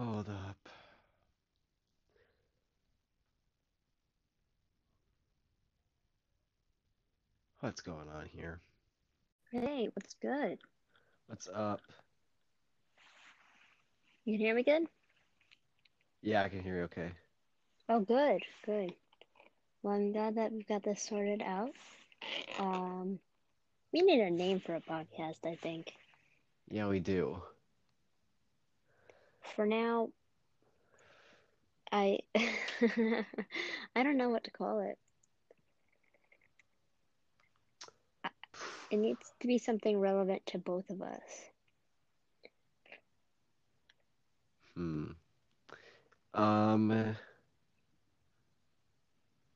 Hold up. What's going on here? Hey, what's good? What's up? You can hear me good? Yeah, I can hear you okay. Oh, good, good. Well, I'm glad that we've got this sorted out. Um, we need a name for a podcast, I think. Yeah, we do. For now, I I don't know what to call it. It needs to be something relevant to both of us. Hmm. Um,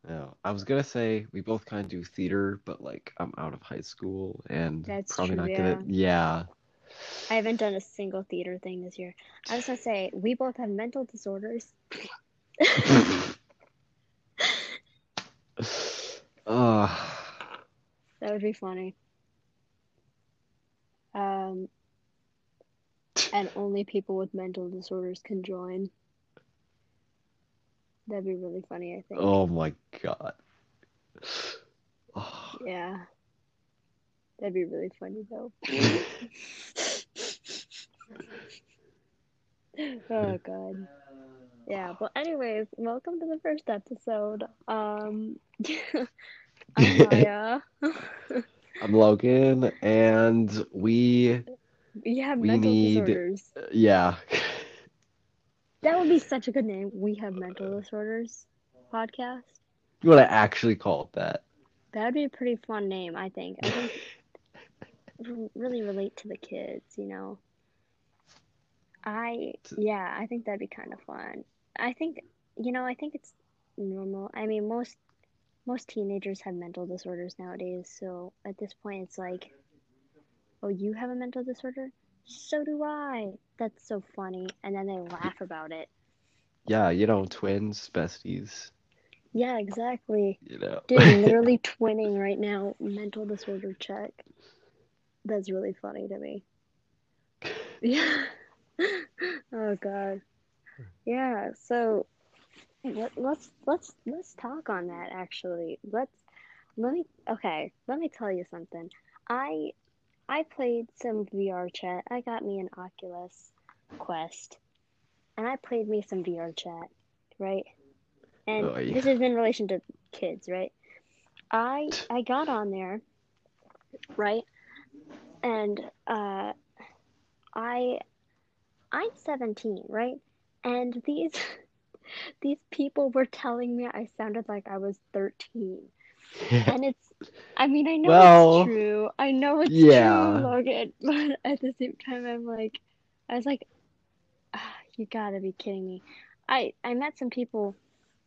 no, I was gonna say we both kind of do theater, but like I'm out of high school and That's probably true, not yeah. gonna. Yeah. I haven't done a single theater thing this year. I was gonna say, we both have mental disorders. Ugh. That would be funny. Um, and only people with mental disorders can join. That'd be really funny, I think. Oh my God. Yeah. That'd be really funny though. Oh God. Yeah, but anyways, welcome to the first episode. Um I'm Maya. I'm Logan, and we, We have We mental need- disorders. yeah. That would be such a good name. We have mental disorders podcast. You want to actually call it that? That would be a pretty fun name, I think. I think really relate to the kids, you know. I yeah, I think that'd be kind of fun. I think you know, I think it's normal. I mean, most most teenagers have mental disorders nowadays, so at this point it's like, "Oh, you have a mental disorder? So do I." That's so funny. And then they laugh about it. Yeah, you know, twins, besties, Yeah, exactly. you know. Dude, literally twinning right now. Mental disorder check. That's really funny to me. Yeah. Oh God. Yeah. So let, let's let's let's talk on that. Actually, let's let me. Okay, let me tell you something. I I played some VR chat. I got me an Oculus Quest, and I played me some VR chat, right? And Oh, yeah. this is in relation to kids, right? I I got on there, right? And uh I'm 17, right? And these these people were telling me I sounded like I was 13. And it's I mean, I know Well, it's true. I know it's yeah. true, Logan, but at the same time I'm like I was like ah, you gotta be kidding me. I I met some people,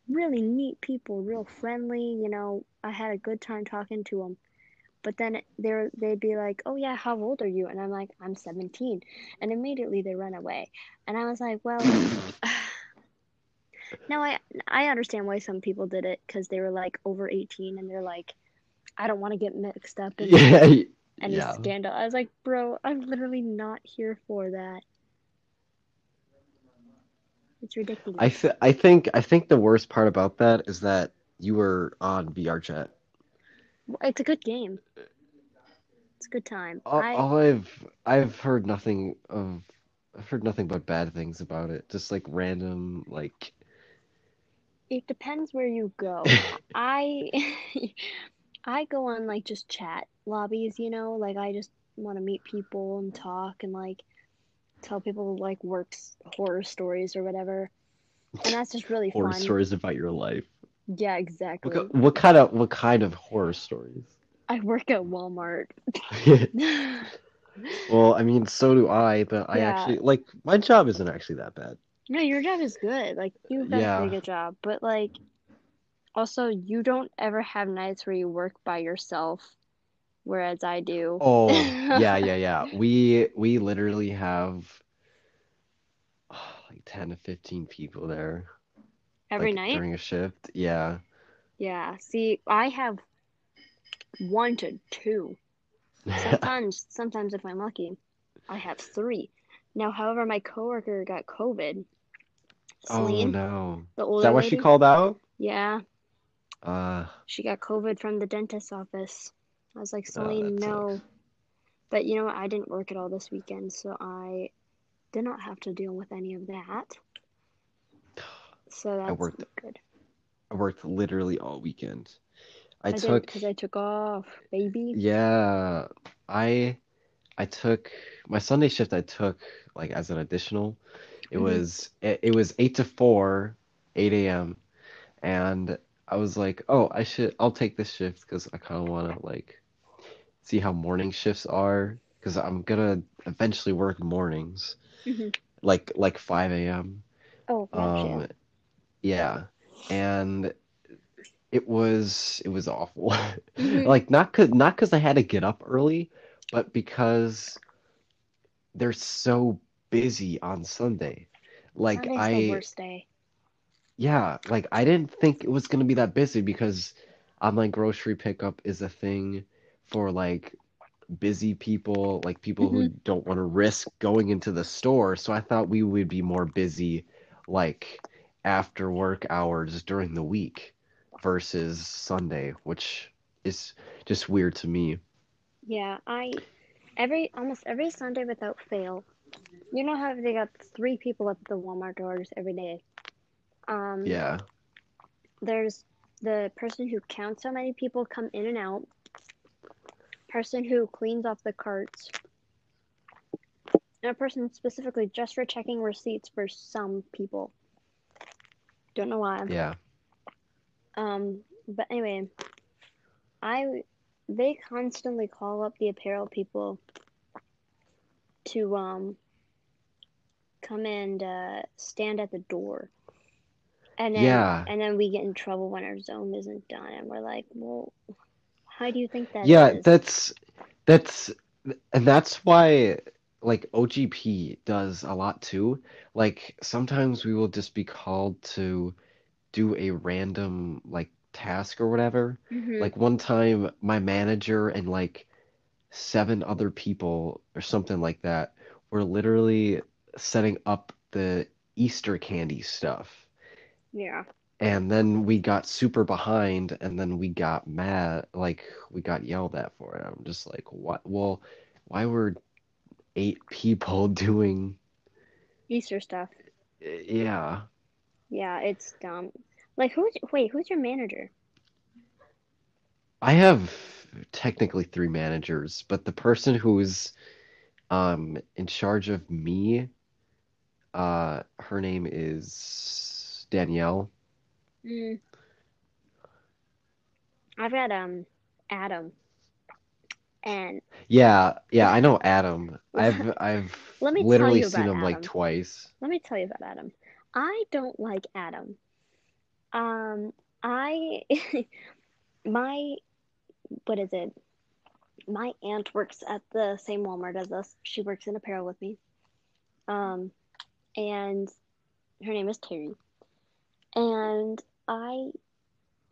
really neat people, real friendly, you know. I had a good time talking to them. But then they're they'd be like, "Oh yeah, how old are you?" And I'm like, "I'm 17." And immediately they run away. And I was like, "Well, no, I I understand why some people did it because they were like over 18 and they're like, I don't want to get mixed up in Yeah, any yeah. scandal. I was like, "Bro, I'm literally not here for that." It's ridiculous. I th I think I think the worst part about that is that you were on VR chat. It's a good game. It's a good time. All, I all I've I've heard nothing of I've heard nothing but bad things about it. Just like random like it depends where you go. I I go on like just chat lobbies, you know, like I just want to meet people and talk and like tell people like works horror stories or whatever. And that's just really horror fun. stories about your life. Yeah, exactly. ki- what kind of what kind of horror stories? I work at Walmart. Well, I mean, so do I, but I Yeah. actually like my job isn't actually that bad. No, your job is good. Like you've done a pretty good job, but like also you don't ever have nights where you work by yourself, whereas I do. Oh, yeah, yeah, yeah. We we literally have oh, like 10 to 15 people there Every like night? during a shift. Yeah. Yeah. See, I have one to two. Sometimes, sometimes if I'm lucky, I have three. Now, however, my coworker got COVID, Oh Celine, no. the Is that what she called out? Yeah, Uh, she got COVID from the dentist's office. I was like, oh, Celine, that no. sucks. But you know what? I didn't work at all this weekend, so I did not have to deal with any of that. So I worked good. I worked literally all weekend. I I took because I took off, baby. yeah, I I took my Sunday shift I took like as an additional. It hmm was it, it was 8 to 4, 8 a.m. and I was like, "Oh, I should I'll take this shift because I kind of want to like see how morning shifts are because I'm gonna eventually work mornings hmm like like 5 a.m. Oh. Um yeah. And it was it was awful. hmm Like not because I had to get up early, but because they're so busy on Sunday. Like I yeah, like I didn't think it was gonna be that busy because online grocery pickup is a thing for like busy people, like people hmm who don't want to risk going into the store. So I thought we would be more busy like after work hours during the week versus Sunday, which is just weird to me. Yeah, I every almost every Sunday without fail. You know how they got three people at the Walmart doors every day. Um, Yeah. there's the person who counts how many people come in and out, person who cleans off the carts, and a person specifically just for checking receipts for some people. Don't know why. Yeah. Um, but anyway, I they constantly call up the apparel people to um come and uh, stand at the door. And then Yeah. and then we get in trouble when our zone isn't done and we're like, "Well, how do you think that Yeah, is?" that's that's and that's why like OGP does a lot too. Like sometimes we will just be called to do a random like task or whatever. Mhm. Like one time my manager and like seven other people or something like that were literally setting up the Easter candy stuff. Yeah. And then we got super behind, and then we got mad, like we got yelled at for it. I'm just like, what? Well, why were eight people doing? Easter stuff. Yeah, Yeah, it's dumb. Like who's wait, who's your manager? I have technically three managers, but the person who's um in charge of me, uh, her name is Danielle. Mm, I've got um Adam and Yeah, yeah, I know Adam. I've I've let me literally seen him like twice. Let me tell you about Adam. I don't like Adam. Um, I my what is it? My aunt works at the same Walmart as us. She works in apparel with me. Um, and her name is Terry. And I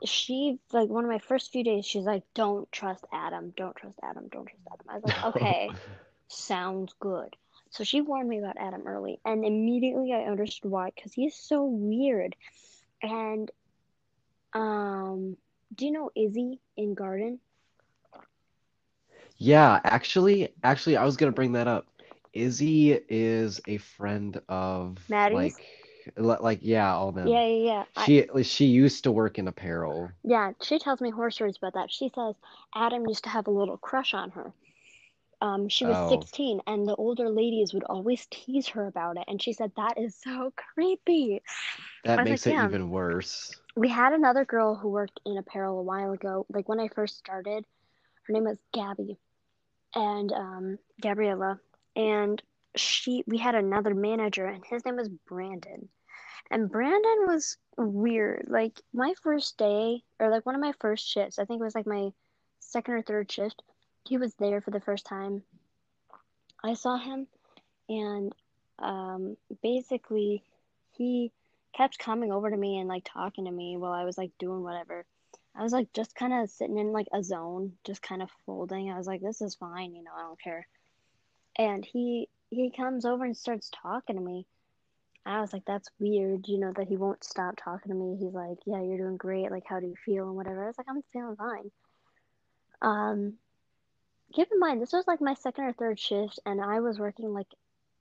she like one of my first few days, she's like, "Don't trust Adam. Don't trust Adam. Don't trust Adam." I was like, "Okay, sounds good." So she warned me about Adam early, and immediately I understood why, because he's so weird. And um, do you know Izzy in Garden? Yeah, actually, actually, I was gonna bring that up. Izzy is a friend of Maddie's? like, li- like yeah, all them. Yeah, yeah, yeah. I, She she used to work in apparel. yeah, she tells me horror stories about that. She says Adam used to have a little crush on her. Um, she was Oh, 16, and the older ladies would always tease her about it. And she said, That is so creepy. That was like, makes it Yeah. even worse. We had another girl who worked in apparel a while ago. Like when I first started, her name was Gabby and um, Gabriella. And she, we had another manager, and his name was Brandon. And Brandon was weird. Like my first day, or like one of my first shifts, I think it was like my second or third shift, he was there for the first time. I saw him, and um, basically, he kept coming over to me and like talking to me while I was like doing whatever. I was like just kind of sitting in like a zone, just kind of folding. I was like, this is fine, you know, I don't care. And he he comes over and starts talking to me. I was like, that's weird, you know, that he won't stop talking to me. He's like, yeah, you're doing great. Like, how do you feel and whatever. I was like, I'm feeling fine. Um, keep in mind, this was like my second or third shift, and I was working like,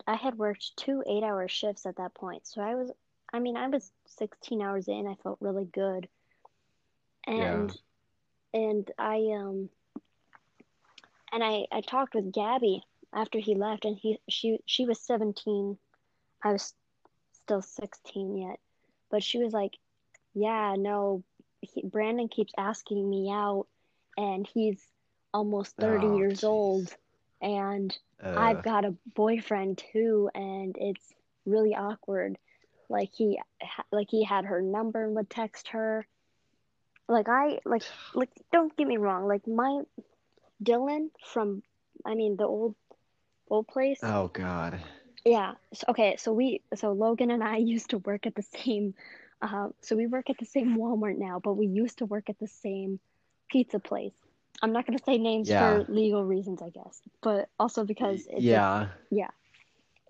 I had worked two eight hour shifts at that point. So I was, I mean, I was 16 hours in. I felt really good. And, and I, um, and I, I talked with Gabby after he left, and he, she, she was 17. I was still 16 yet. But she was like, Yeah, no, he, Brandon keeps asking me out, and he's almost 30 Oh, years jeez. old, and Uh, I've got a boyfriend too, and it's really awkward. Like he, like he had her number and would text her. Like I, like, like don't get me wrong. Like my Dylan from, I mean the old, old place. oh God. Yeah. So, okay. So we, so Logan and I used to work at the same, uh, so we work at the same Walmart now, but we used to work at the same pizza place. I'm not gonna say names Yeah. for legal reasons, I guess, but also because it's a- Yeah.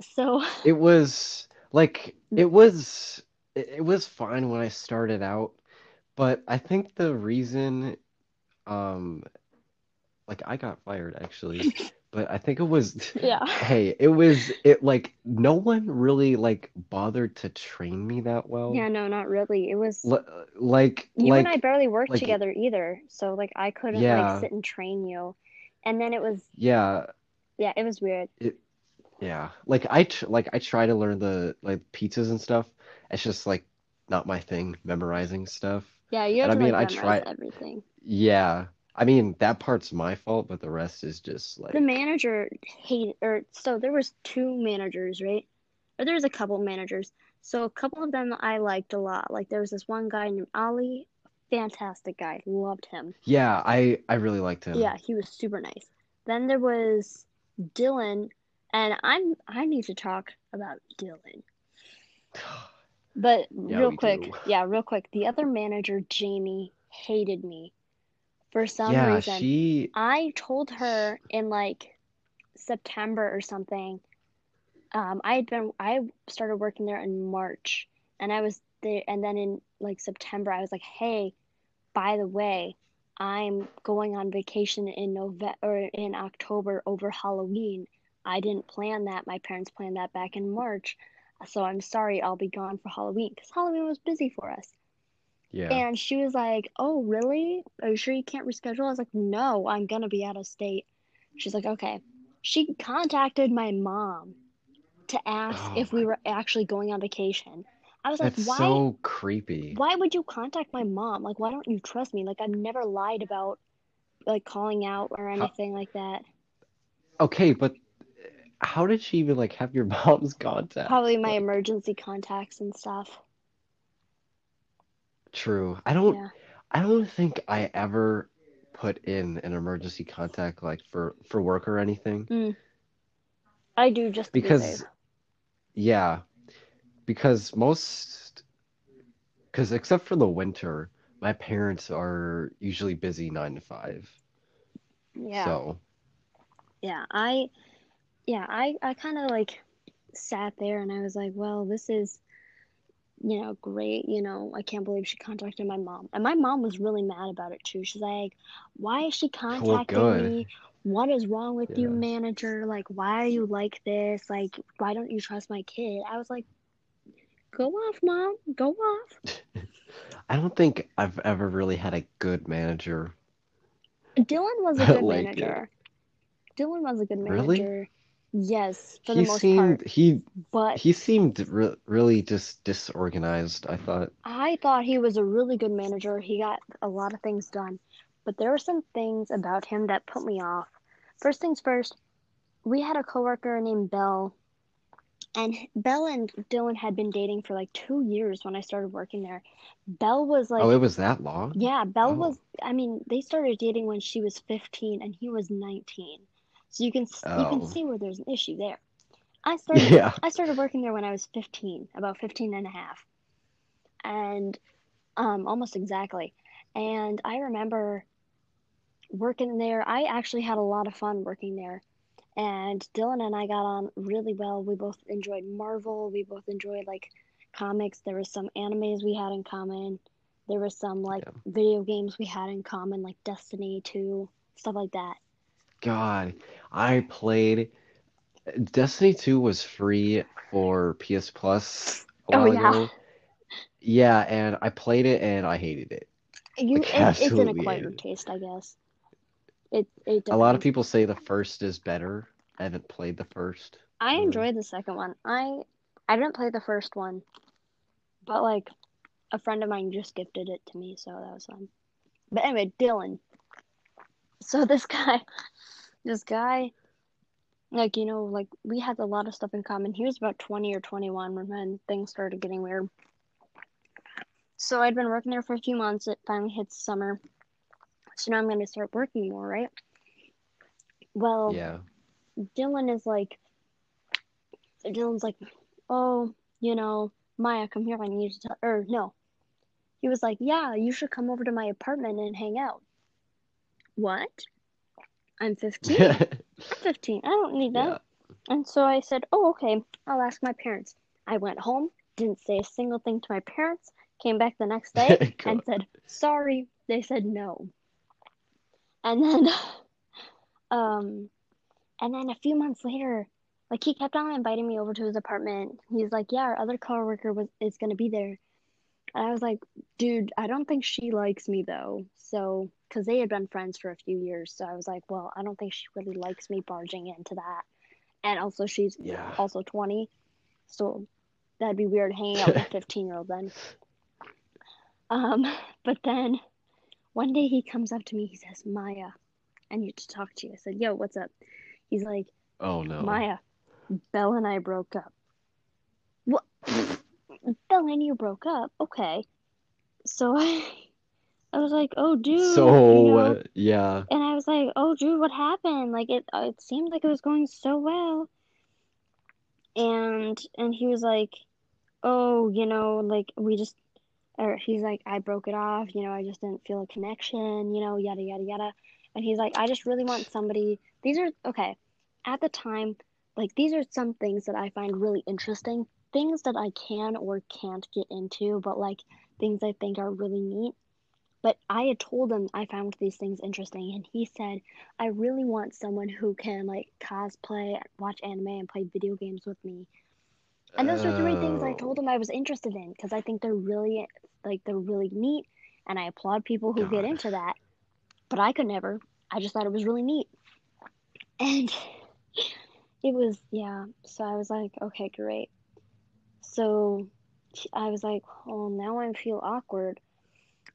so It was like it was it was fine when I started out, but I think the reason um like I got fired actually, but I think it was yeah. hey, it was it like no one really like bothered to train me that well. Yeah, no, not really. It was L- like you like and I barely worked like- together either, so like I couldn't Yeah. like sit and train you. And then it was yeah, yeah, it was weird. It, yeah. Like I tr like I try to learn the like pizzas and stuff. It's just like not my thing, memorizing stuff. Yeah, you have And to I mean, like I try- everything. Yeah. I mean, that part's my fault, but the rest is just like The manager hate or so there was two managers, right? Or there was a couple managers. So a couple of them I liked a lot. Like there was this one guy named Ali, fantastic guy, loved him. Yeah, I I really liked him. Yeah, he was super nice. Then there was Dylan, and I'm I need to talk about Dylan. But Yeah, real quick, do. yeah, real quick. The other manager, Jamie, hated me for some Yeah, reason. she I told her in like September or something. Um, I had been I started working there in March, and I was there, and then in like September, I was like, "Hey, by the way, I'm going on vacation in November or in October over Halloween. I didn't plan that. My parents planned that back in March, so I'm sorry. I'll be gone for Halloween because Halloween was busy for us." Yeah. And she was like, "Oh, really? Are you sure you can't reschedule?" I was like, "No, I'm gonna be out of state." She's like, "Okay." She contacted my mom to ask Oh if we were actually going on vacation. I was like, That's "Why? so creepy. Why would you contact my mom? Like, why don't you trust me? Like, I've never lied about like calling out or anything like that. Okay, but how did she even like have your mom's contact? Probably my Like, emergency contacts and stuff. True. I don't Yeah. I don't think I ever put in an emergency contact like for for work or anything. Mm. I do just to be Because yeah, because most because except for the winter, my parents are usually busy nine to five. Yeah. So yeah i yeah i i kind of like sat there and i was like well this is you know great you know i can't believe she contacted my mom. And my mom was really mad about it too. She's like why is she contacting good. me what is wrong with you manager? Like why are you like this? Like why don't you trust my kid? I was like go off mom. Go off. I don't think I've ever really had a good manager. dylan was a good Like manager. Dylan was a good Really? Yes for the He most seemed part he but he seemed re really just disorganized, I thought. I thought he was a really good manager. He got a lot of things done. But there were some things about him that put me off. First things first, we had a coworker named Belle, and Belle and Dylan had been dating for like two years when I started working there. Belle was like, Oh, it was that long? yeah, Belle Oh. was, I mean, they started dating when she was 15 and he was 19. So you can s- you can Oh. see where there's an issue there. I started Yeah. I started working there when I was 15, about 15 and a half. And um almost exactly. And I remember working there. I actually had a lot of fun working there. and Dylan and I got on really well. We both enjoyed Marvel. We both enjoyed like comics. There was some animes we had in common. There was some like Yeah. video games we had in common, like Destiny 2, stuff like that. God, I played Destiny 2 was free for PS Plus a Oh, yeah. ago. Yeah, and I played it and I hated it. You, Like, it, it's an acquired taste, I guess. It it A lot of people say the first is better. I haven't played the first. I enjoyed the second one. I I didn't play the first one, but like a friend of mine just gifted it to me, so that was fun. But anyway, Dylan. So this guy, this guy, like you know, like we had a lot of stuff in common. He was about 20 or 21 when things started getting weird. So I'd been working there for a few months. It finally hits summer. So now I'm going to start working more, right? Well, Yeah. Dylan is like, Dylan's like, oh, you know, Maya, come here. I need to tell. Or no, he was like, yeah, you should come over to my apartment and hang out. What? I'm 15. I'm 15. I don't need that. Yeah. And so I said, oh, okay, I'll ask my parents. I went home, didn't say a single thing to my parents, came back the next day and said, sorry. They said no. And then, um, and then a few months later, like he kept on inviting me over to his apartment. He's like, yeah, our other coworker was is gonna be there. And I was like, dude, I don't think she likes me though. So, because they had been friends for a few years. So I was like, well, I don't think she really likes me barging into that. And also, she's Yeah. also 20. So that'd be weird hanging out with a 15 year old then. Um, but then one day he comes up to me, he says, Maya, I need to talk to you. I said, Yo, what's up? He's like, Oh no. Maya, Belle and I broke up. What? Belle and you broke up? Okay. So I, I was like, oh, dude. So you know? uh, yeah. And I was like, "Oh, dude, what happened? Like it uh, it seemed like it was going so well." And and he was like, "Oh, you know, like we just or he's like, "I broke it off, you know, I just didn't feel a connection, you know, yada yada yada." And he's like, "I just really want somebody These are okay. At the time, like these are some things that I find really interesting, things that I can or can't get into, but like things I think are really neat." But I had told him I found these things interesting, and he said, I really want someone who can like cosplay, watch anime, and play video games with me. And those are three things I told him I was interested in because I think they're really like they're really neat, and I applaud people who get into that. But I could never. I just thought it was really neat, and it was yeah. So I was like, okay, great. So I was like, oh, now I feel awkward.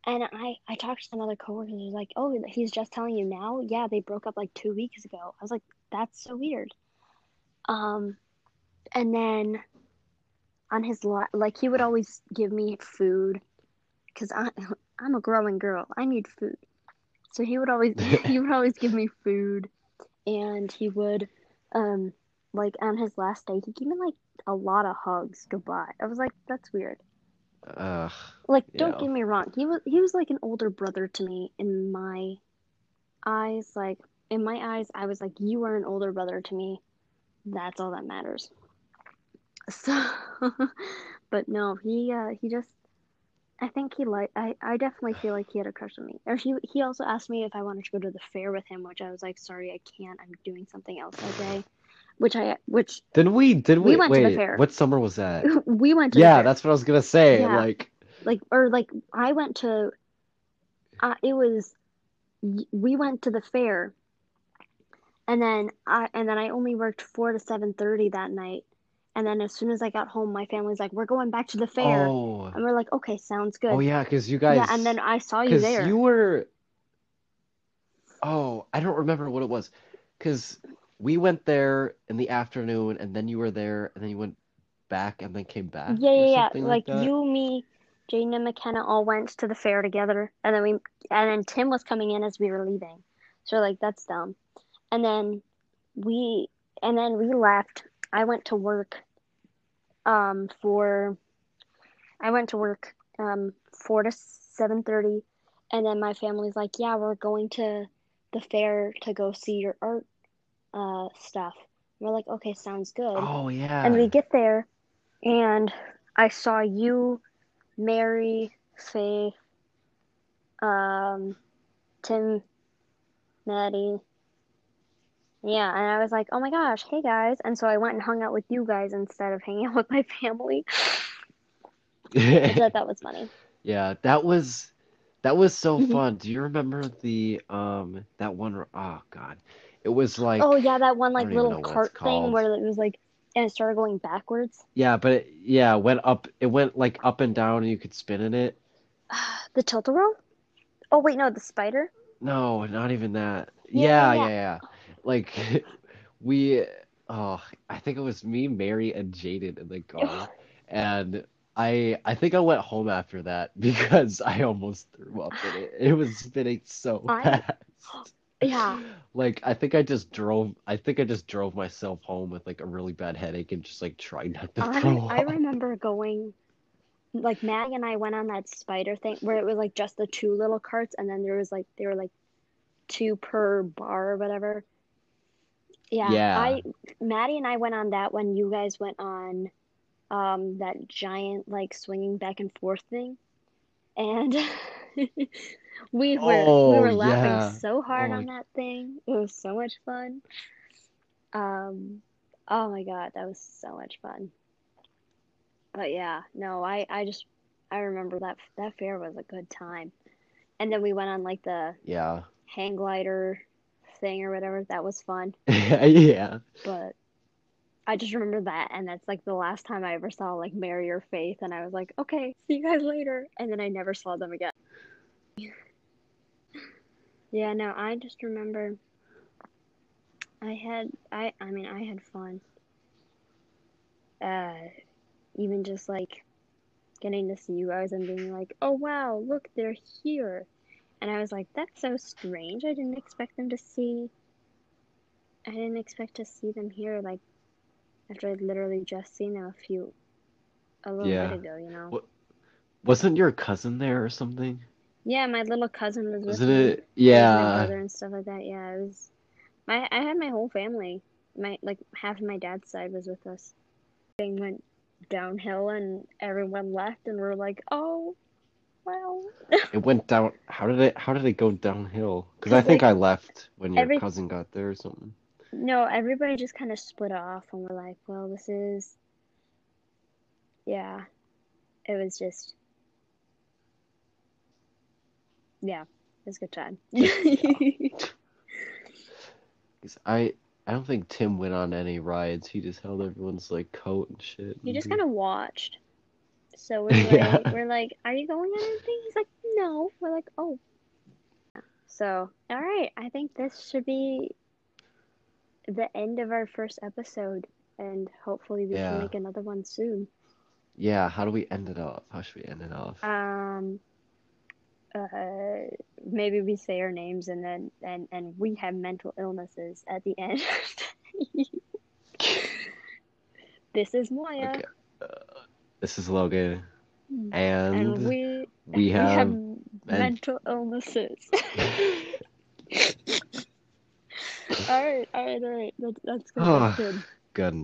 And I, I talked to some other coworkers. Was like, "Oh, he's just telling you now? Yeah, they broke up like two weeks ago." I was like, "That's so weird." Um, and then on his la- like he would always give me food because I'm a growing girl. I need food, so he would always he would always give me food, and he would um like on his last day he gave me like a lot of hugs goodbye. I was like, "That's weird." Ugh. Like, don't Yeah. get me wrong. He was he was like an older brother to me in my eyes. Like in my eyes, I was like, you are an older brother to me. That's all that matters. So, but no, he uh he just I think he like I I definitely feel like he had a crush on me. Or he he also asked me if I wanted to go to the fair with him, which I was like, sorry, I can't. I'm doing something else that day. Which I which Did we? Did We we? went to the fair. what summer was that? we went to the Yeah, that's what I was gonna say. Yeah. Like, like or like I went to uh, it was we went to the fair and then I and then I only worked 4 to 7:30 that night and then as soon as I got home my family's like we're going back to the fair oh, and we're like okay sounds good oh yeah, because you guys. yeah and then I saw you there you were. Oh, I don't remember what it was. Because we went there in the afternoon, and then you were there, and then you went back, and then came back, yeah yeah yeah. something like you me Jane, and McKenna all went to the fair together and then we and then Tim was coming in as we were leaving. So like that's dumb. And then we and then we left. I went to work um for I went to work um 4 to 7:30 and then my family's like yeah we're going to the fair to go see your art uh, stuff. We're like, okay, sounds good. Oh yeah. And we get there, and I saw you, Mary, Faith, um, Tim, Maddie. Yeah, and I was like, oh my gosh, hey guys. And so I went and hung out with you guys instead of hanging out with my family. I thought that was funny. Yeah, that was that was so Mhm. fun. Do you remember the um that one? Oh God, it was like Oh yeah, that one like don't even know little cart thing where it was like, and it started going backwards. Yeah, but it, yeah, went up. It went like up and down, and you could spin in it. The tilt-a-whirl? Oh wait, no, the spider. No, not even that. Yeah, Yeah, yeah, yeah, yeah. Like we, oh, I think it was me, Mary, and Jaden in the car, and I, I think I went home after that because I almost threw up in it. It was spinning so I- fast. Yeah. Like I think I just drove. I think I just drove myself home with like a really bad headache and just like tried not to I throw I up. remember going, like Mag and I went on that spider thing where it was like just the two little carts, and then there was like they were like two per bar or whatever. Yeah, Yeah. I Maddie and I went on that when you guys went on um that giant like swinging back and forth thing, and we were we Oh, were laughing yeah. so hard Oh on that thing. It was so much fun. Um, oh my God, that was so much fun. But yeah, no, I I just I remember that that fair was a good time. And then we went on like the Yeah, hang glider thing or whatever. That was fun. yeah. But I just remember that, and that's like the last time I ever saw like Mary or Faith, and I was like, okay, see you guys later. And then I never saw them again. Yeah, no, I just remember I had I I mean I had fun. Uh even just like getting to see you guys and being like, "Oh wow, look, they're here." And I was like, "That's so strange. I didn't expect them to see I didn't expect to see them here like after I'd literally just seen them a few a little Yeah. bit ago, you know." What- Wasn't your cousin there or something? Yeah, my little cousin was with Wasn't me. it? with my Yeah. brother and stuff like that. Yeah, it was. My I had my whole family. My like half of my dad's side was with us. Thing went downhill and everyone left, and we're like, oh, well. It went down. How did it? How did it go downhill? Because I think like, I left when your every- cousin got there or something. No, everybody just kind of split off, and we're like, well, this is. Yeah, it was just. Yeah, it was a good time. Because I, I don't think Tim went on any rides. He just held everyone's like coat and shit. He just kind of watched. So we're like, Yeah. we're like, are you going on anything? He's like, no. We're like, oh. So, all right. I think this should be the end of our first episode, and hopefully we Yeah. can make another one soon. Yeah. How do we end it off? How should we end it off? Um, uh, maybe we say our names and then and and we have mental illnesses at the end. this is Maya, Okay. Uh, this is Logan, and, and we we we have have mental illnesses. all right, all right, all right. That, that's good. That's good. good